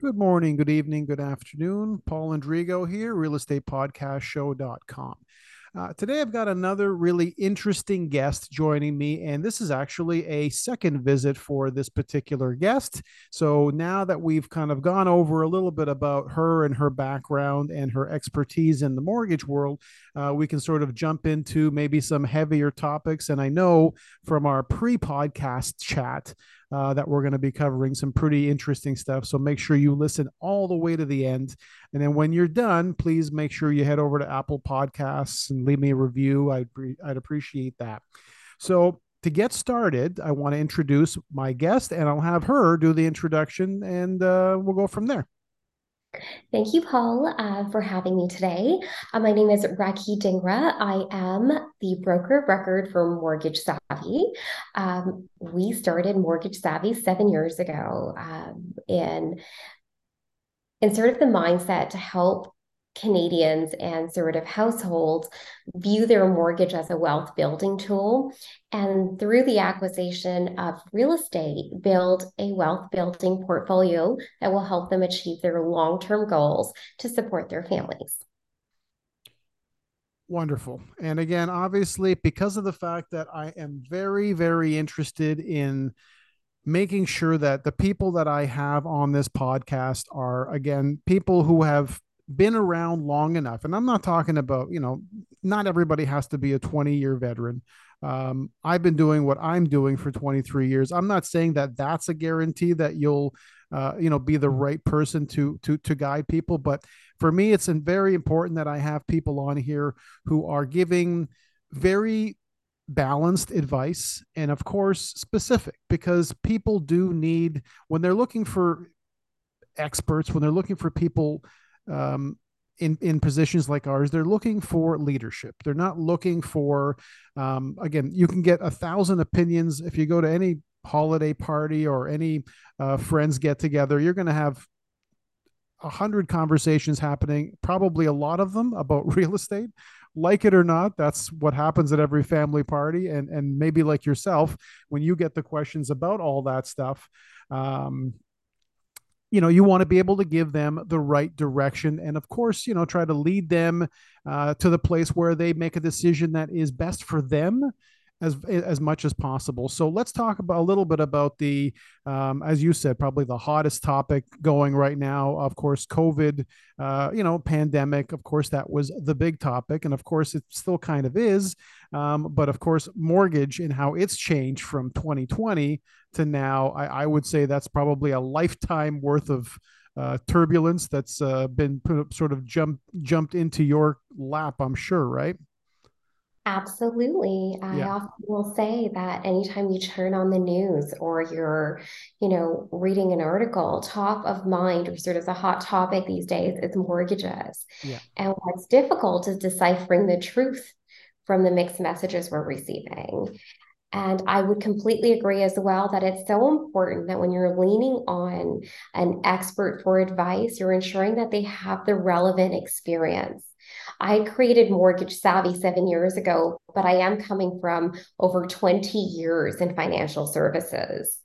Good morning, good evening, good afternoon. Paul Andrigo here, realestatepodcastshow.com. Uh, today, I've got another really interesting guest joining me, and this is actually a second visit for this particular guest. So, now that we've kind of gone over a little bit about her and her background and her expertise in the mortgage world, uh, we can sort of jump into maybe some heavier topics. And I know from our pre podcast chat, uh, that we're going to be covering some pretty interesting stuff. So make sure you listen all the way to the end. And then when you're done, please make sure you head over to Apple Podcasts and leave me a review. I'd, I'd appreciate that. So to get started, I want to introduce my guest and I'll have her do the introduction and uh, we'll go from there. Thank you, Paul, uh, for having me today. Uh, my name is Rakhi Dhingra. I am the broker of record for Mortgage Savvy. Um, we started Mortgage Savvy seven years ago um, in, in sort of the mindset to help Canadians and sort of households view their mortgage as a wealth building tool. And through the acquisition of real estate, build a wealth building portfolio that will help them achieve their long term goals to support their families. Wonderful. And again, obviously, because of the fact that I am very, very interested in making sure that the people that I have on this podcast are, again, people who have been around long enough and i'm not talking about you know not everybody has to be a 20 year veteran. Um, i've been doing what i'm doing for 23 years. I'm not saying that that's a guarantee that you'll uh, you know be the right person to to to guide people but for me it's very important that i have people on here who are giving very balanced advice and of course specific because people do need when they're looking for experts when they're looking for people um, in in positions like ours they're looking for leadership. They're not looking for um, again you can get a thousand opinions. If you go to any holiday party or any uh, friends get together you're going to have a hundred conversations happening probably a lot of them about real estate. Like it or not that's what happens at every family party and and maybe like yourself when you get the questions about all that stuff um, you know you want to be able to give them the right direction and of course you know try to lead them uh, to the place where they make a decision that is best for them as as much as possible. So let's talk about a little bit about the, um, as you said, probably the hottest topic going right now. Of course, COVID, uh, you know, pandemic. Of course, that was the big topic, and of course, it still kind of is. Um, but of course, mortgage and how it's changed from 2020 to now, I, I would say that's probably a lifetime worth of. Uh, turbulence that's uh, been put, sort of jumped jumped into your lap, I'm sure, right? Absolutely. I yeah. often will say that anytime you turn on the news or you're, you know, reading an article, top of mind or sort of a hot topic these days is mortgages. Yeah. And what's difficult is deciphering the truth from the mixed messages we're receiving. And I would completely agree as well that it's so important that when you're leaning on an expert for advice, you're ensuring that they have the relevant experience I created Mortgage Savvy seven years ago, but I am coming from over 20 years in financial services.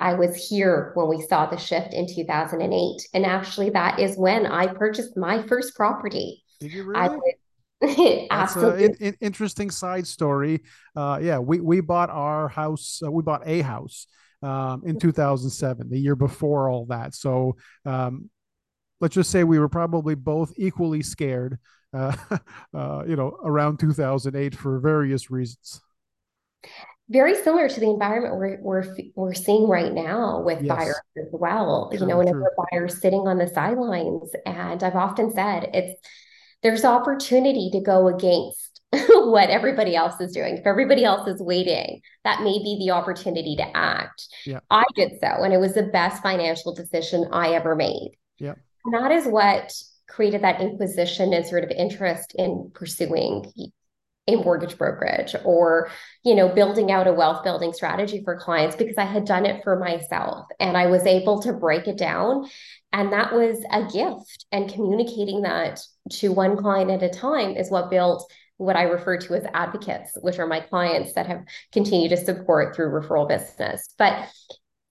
I was here when we saw the shift in 2008. And actually, that is when I purchased my first property. Did you really? Absolutely. That's an interesting side story. Uh, yeah, we, we bought our house, uh, we bought a house um, in 2007, the year before all that. So um, let's just say we were probably both equally scared uh, uh, you know, around 2008 for various reasons. Very similar to the environment we're we're, we're seeing right now with yes. buyers as well. True, you know, whenever buyers sitting on the sidelines, and I've often said it's there's opportunity to go against what everybody else is doing. If everybody else is waiting, that may be the opportunity to act. Yeah. I did so, and it was the best financial decision I ever made. Yeah. And that is what created that inquisition and sort of interest in pursuing a mortgage brokerage or you know building out a wealth building strategy for clients because i had done it for myself and i was able to break it down. And that was a gift and communicating that to one client at a time is what built what i refer to as advocates which are my clients that have continued to support through referral business. But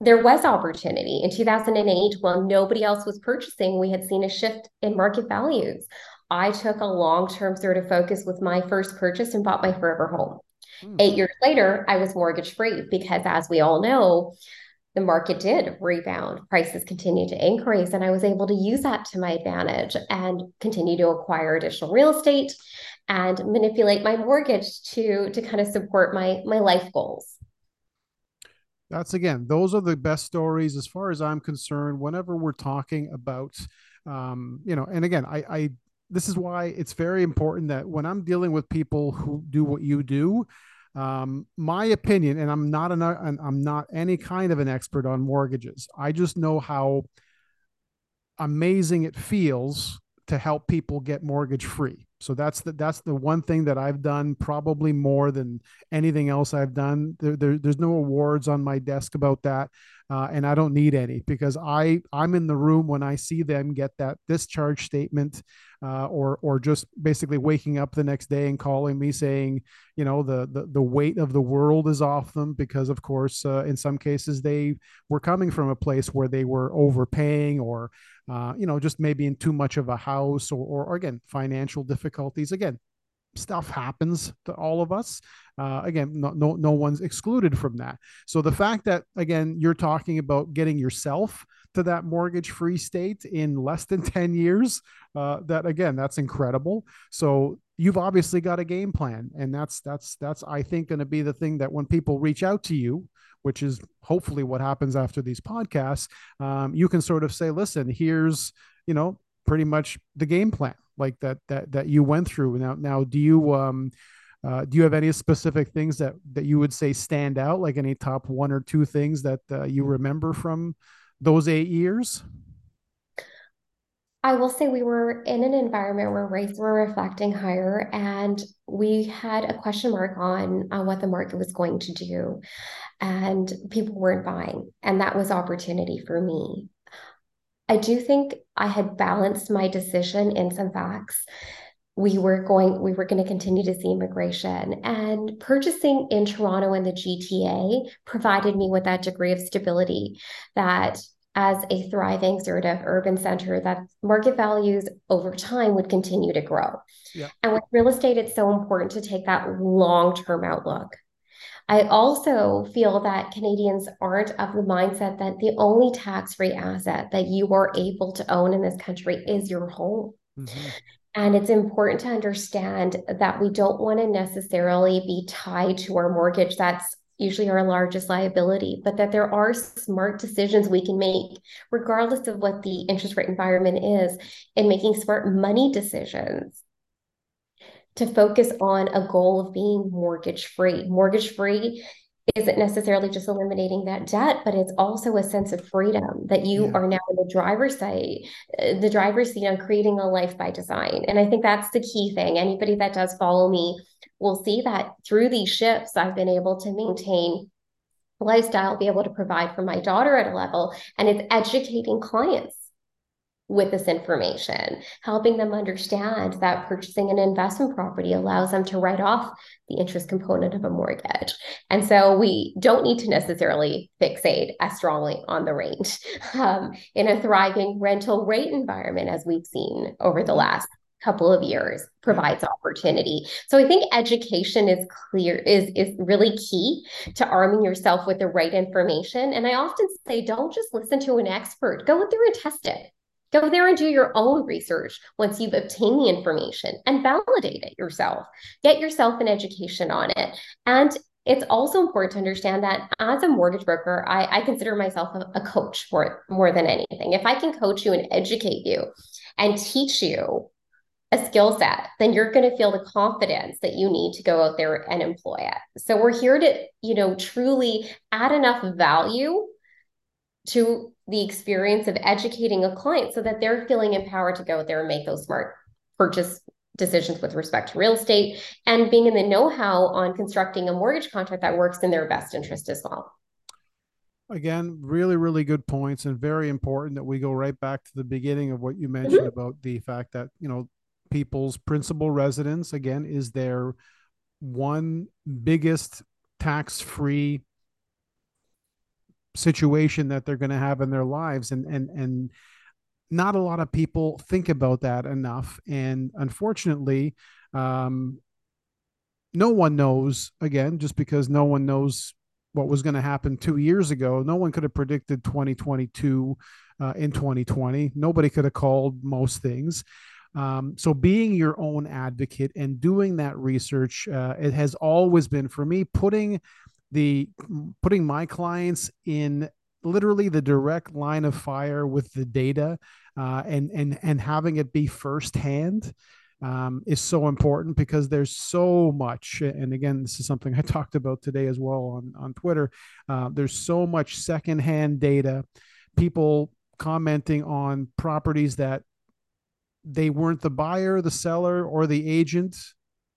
there was opportunity in 2008 while nobody else was purchasing. We had seen a shift in market values. I took a long-term sort of focus with my first purchase and bought my forever home. Hmm. eight years later i was mortgage free because as we all know the market did rebound. Prices continued to increase and i was able to use that to my advantage and continue to acquire additional real estate and manipulate my mortgage to to kind of support my my life goals that's again those are the best stories as far as i'm concerned whenever we're talking about um, you know and again I, I this is why it's very important that when i'm dealing with people who do what you do um, my opinion and i'm not an i'm not any kind of an expert on mortgages. I just know how amazing it feels to help people get mortgage free so that's the that's the one thing that I've done probably more than anything else I've done. There, there there's no awards on my desk about that, uh, and I don't need any because I I'm in the room when I see them get that discharge statement, uh, or or just basically waking up the next day and calling me saying, you know, the the the weight of the world is off them because of course uh, in some cases they were coming from a place where they were overpaying or uh, you know, just maybe in too much of a house or, or, or again, financial difficulties. Again, stuff happens to all of us. Uh, again, no, no, no one's excluded from that. So the fact that again you're talking about getting yourself to that mortgage-free state in less than ten years, uh, that again, that's incredible. So you've obviously got a game plan, and that's that's that's I think going to be the thing that when people reach out to you which is hopefully what happens after these podcasts, um, you can sort of say, listen, here's, you know, pretty much the game plan like that, that, that you went through. Now, now, do you, um, uh, do you have any specific things that, that you would say stand out, like any top one or two things that uh, you remember from those eight years? I will say we were in an environment where rates were reflecting higher, and we had a question mark on, on what the market was going to do, and people weren't buying, and that was opportunity for me. I do think I had balanced my decision in some facts. We were going, we were going to continue to see immigration, and purchasing in Toronto and the GTA provided me with that degree of stability that as a thriving sort of urban center that market values over time would continue to grow. Yeah. And with real estate, it's so important to take that long term outlook. I also feel that Canadians aren't of the mindset that the only tax free asset that you are able to own in this country is your home. Mm-hmm. And it's important to understand that we don't want to necessarily be tied to our mortgage that's usually our largest liability, but that there are smart decisions we can make, regardless of what the interest rate environment is, in making smart money decisions to focus on a goal of being mortgage free. Mortgage free isn't necessarily just eliminating that debt, but it's also a sense of freedom that you yeah. are now in the driver's seat, uh, the driver's seat on creating a life by design. And I think that's the key thing. Anybody that does follow me will see that through these shifts, I've been able to maintain lifestyle, be able to provide for my daughter at a level, and it's educating clients with this information, helping them understand that purchasing an investment property allows them to write off the interest component of a mortgage. And so we don't need to necessarily fixate as strongly on the rate um, in a thriving rental rate environment, as we've seen over the last couple of years provides opportunity. So I think education is clear is is really key to arming yourself with the right information. And I often say don't just listen to an expert, go there and test it. Go there and do your own research once you've obtained the information and validate it yourself. Get yourself an education on it. And it's also important to understand that as a mortgage broker, I, I consider myself a, a coach more, more than anything. If I can coach you and educate you and teach you a skill set, then you're going to feel the confidence that you need to go out there and employ it. So we're here to, you know, truly add enough value to the experience of educating a client so that they're feeling empowered to go out there and make those smart purchase decisions with respect to real estate and being in the know-how on constructing a mortgage contract that works in their best interest as well again really really good points and very important that we go right back to the beginning of what you mentioned mm-hmm. about the fact that you know people's principal residence again is their one biggest tax-free situation that they're going to have in their lives and and and not a lot of people think about that enough and unfortunately um, no one knows again just because no one knows what was going to happen two years ago no one could have predicted 2022 uh, in 2020 nobody could have called most things. Um, so being your own advocate and doing that research uh, it has always been for me putting the putting my clients in literally the direct line of fire with the data uh, and and and having it be firsthand um, is so important because there's so much and again this is something i talked about today as well on on twitter uh, there's so much secondhand data people commenting on properties that they weren't the buyer the seller or the agent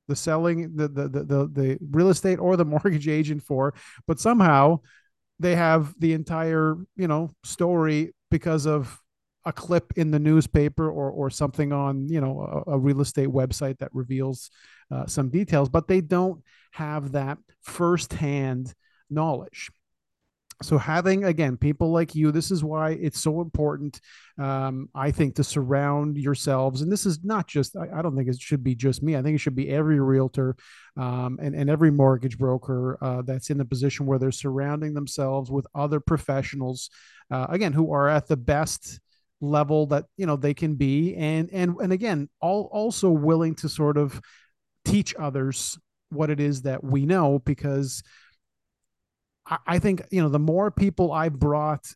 the selling the, the the the the real estate or the mortgage agent for but somehow they have the entire you know story because of a clip in the newspaper or or something on you know a, a real estate website that reveals uh, some details but they don't have that firsthand knowledge so having again people like you this is why it's so important um, i think to surround yourselves. And this is not just I, I, don't think it should be just me. I think it should be every realtor um, and, and every mortgage broker uh, that's in the position where they're surrounding themselves with other professionals uh, again who are at the best level that you know they can be. And and and again all also willing to sort of teach others what it is that we know because I think you know the more people I brought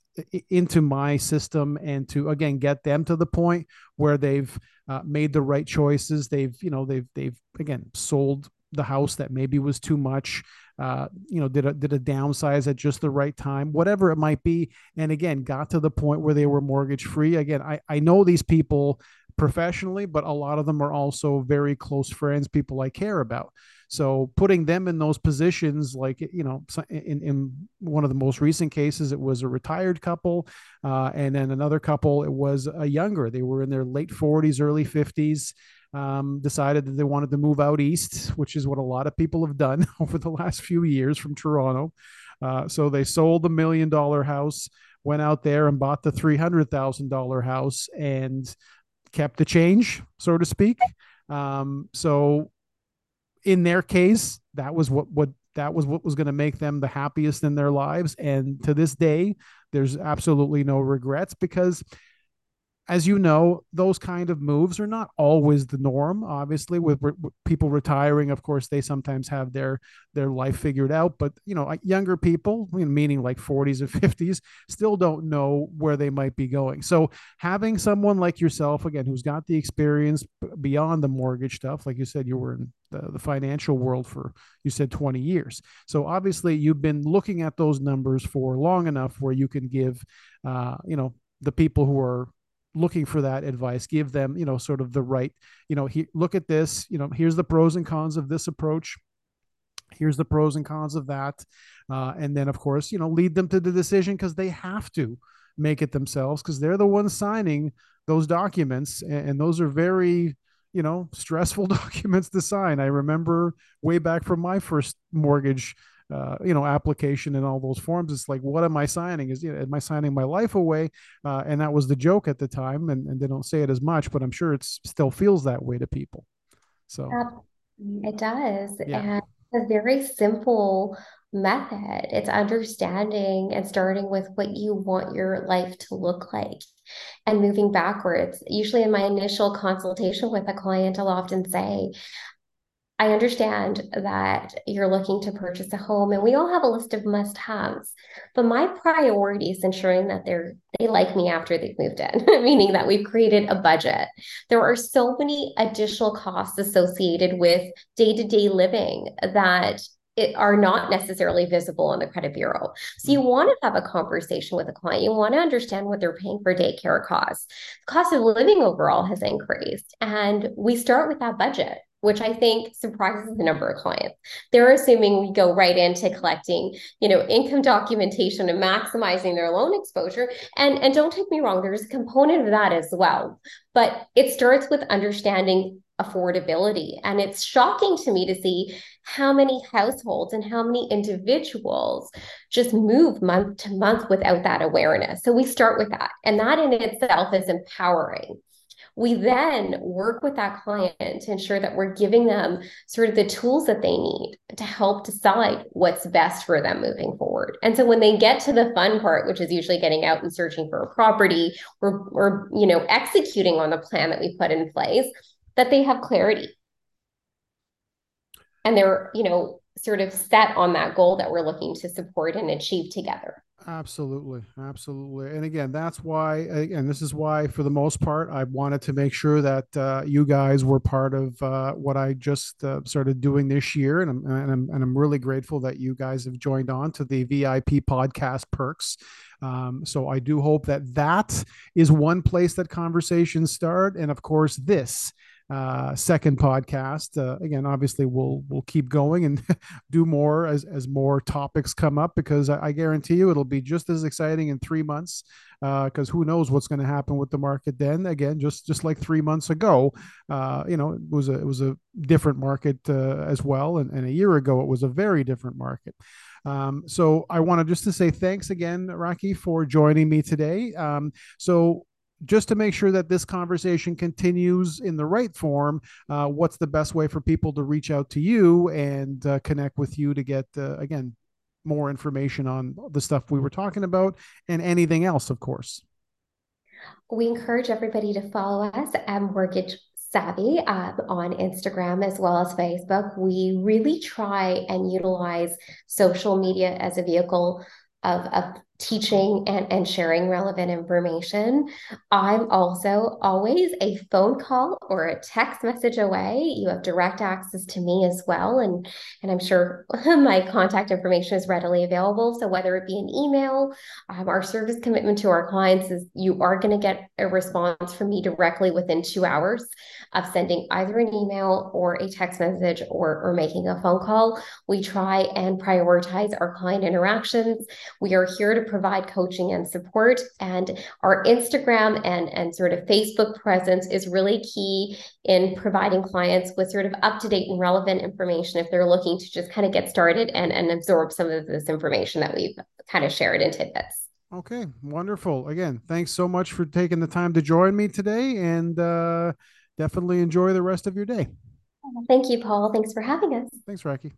into my system and to again get them to the point where they've uh, made the right choices. They've you know they've they've again sold the house that maybe was too much. Uh, you know, did a did a downsize at just the right time, whatever it might be, and again got to the point where they were mortgage free. Again, I I know these people professionally, but a lot of them are also very close friends, people I care about. So putting them in those positions, like you know, in in one of the most recent cases, it was a retired couple, uh, and then another couple, it was a younger. They were in their late forties, early fifties. Um, decided that they wanted to move out east, which is what a lot of people have done over the last few years from Toronto. Uh, so they sold the million dollar house, went out there and bought the three hundred thousand dollar house, and kept the change, so to speak. Um, so in their case, that was what what that was what was going to make them the happiest in their lives. And to this day, there's absolutely no regrets because as you know, those kind of moves are not always the norm. Obviously, with, re- people retiring, of course, they sometimes have their their life figured out. But you know, younger people, meaning like 40s or 50s, still don't know where they might be going. So having someone like yourself, again, who's got the experience beyond the mortgage stuff, like you said, you were in the, the financial world for you said 20 years. So obviously, you've been looking at those numbers for long enough where you can give, uh, you know, the people who are looking for that advice give them you know sort of the right you know he, look at this you know here's the pros and cons of this approach. Here's the pros and cons of that. Uh, and then of course you know lead them to the decision because they have to make it themselves because they're the ones signing those documents. And, and those are very you know stressful documents to sign. I remember way back from my first mortgage uh, you know application and all those forms. It's like what am i signing? Is you know, am i signing my life away? Uh, and that was the joke at the time and, and they don't say it as much but i'm sure it still feels that way to people. So it does. Yeah. and a very simple method. It's understanding and starting with what you want your life to look like and moving backwards. Usually in my initial consultation with a client i'll often say I understand that you're looking to purchase a home and we all have a list of must-haves. But my priority is ensuring that they're they like me after they've moved in, meaning that we've created a budget. There are so many additional costs associated with day-to-day living that it are not necessarily visible on the credit bureau. So you mm-hmm. want to have a conversation with a client. You want to understand what they're paying for daycare costs. The cost of living overall has increased. And we start with that budget which I think surprises the number of clients. They're assuming we go right into collecting, you know, income documentation and maximizing their loan exposure. And, and don't take me wrong, there's a component of that as well. But it starts with understanding affordability. And it's shocking to me to see how many households and how many individuals just move month to month without that awareness. So we start with that. And that in itself is empowering. We then work with that client to ensure that we're giving them sort of the tools that they need to help decide what's best for them moving forward. And so when they get to the fun part, which is usually getting out and searching for a property or, or you know, executing on the plan that we put in place, that they have clarity. And they're, you know, sort of set on that goal that we're looking to support and achieve together. Absolutely, absolutely. And again, that's why, and this is why, for the most part, I wanted to make sure that uh, you guys were part of uh, what I just uh, started doing this year, and I'm, and I'm and I'm really grateful that you guys have joined on to the VIP podcast perks. Um, so I do hope that that is one place that conversations start, and of course, this uh, second podcast. Uh, again, obviously, we'll we'll keep going and do more as as more topics come up because I, I guarantee you it'll be just as exciting in three months. Because uh, who knows what's going to happen with the market then? Again, just just like three months ago, uh, you know, it was a it was a different market uh, as well, and, and a year ago it was a very different market. Um, so I wanted just to say thanks again, Rakhi, for joining me today. Um, so just to make sure that this conversation continues in the right form, uh, what's the best way for people to reach out to you and uh, connect with you to get, uh, again, more information on the stuff we were talking about and anything else, of course? We encourage everybody to follow us at Mortgage Savvy um, on Instagram as well as Facebook. We really try and utilize social media as a vehicle of, of teaching and, and sharing relevant information. I'm also always a phone call or a text message away. You have direct access to me as well. And, and I'm sure my contact information is readily available. So whether it be an email, um, our service commitment to our clients is you are going to get a response from me directly within two hours of sending either an email or a text message or, or making a phone call. We try and prioritize our client interactions. We are here to provide coaching and support. And our Instagram and, and sort of Facebook presence is really key in providing clients with sort of up to date and relevant information if they're looking to just kind of get started and, and absorb some of this information that we've kind of shared in tidbits. Okay, wonderful. Again, thanks so much for taking the time to join me today and uh, definitely enjoy the rest of your day. Thank you, Paul. Thanks for having us. Thanks, Rakhi.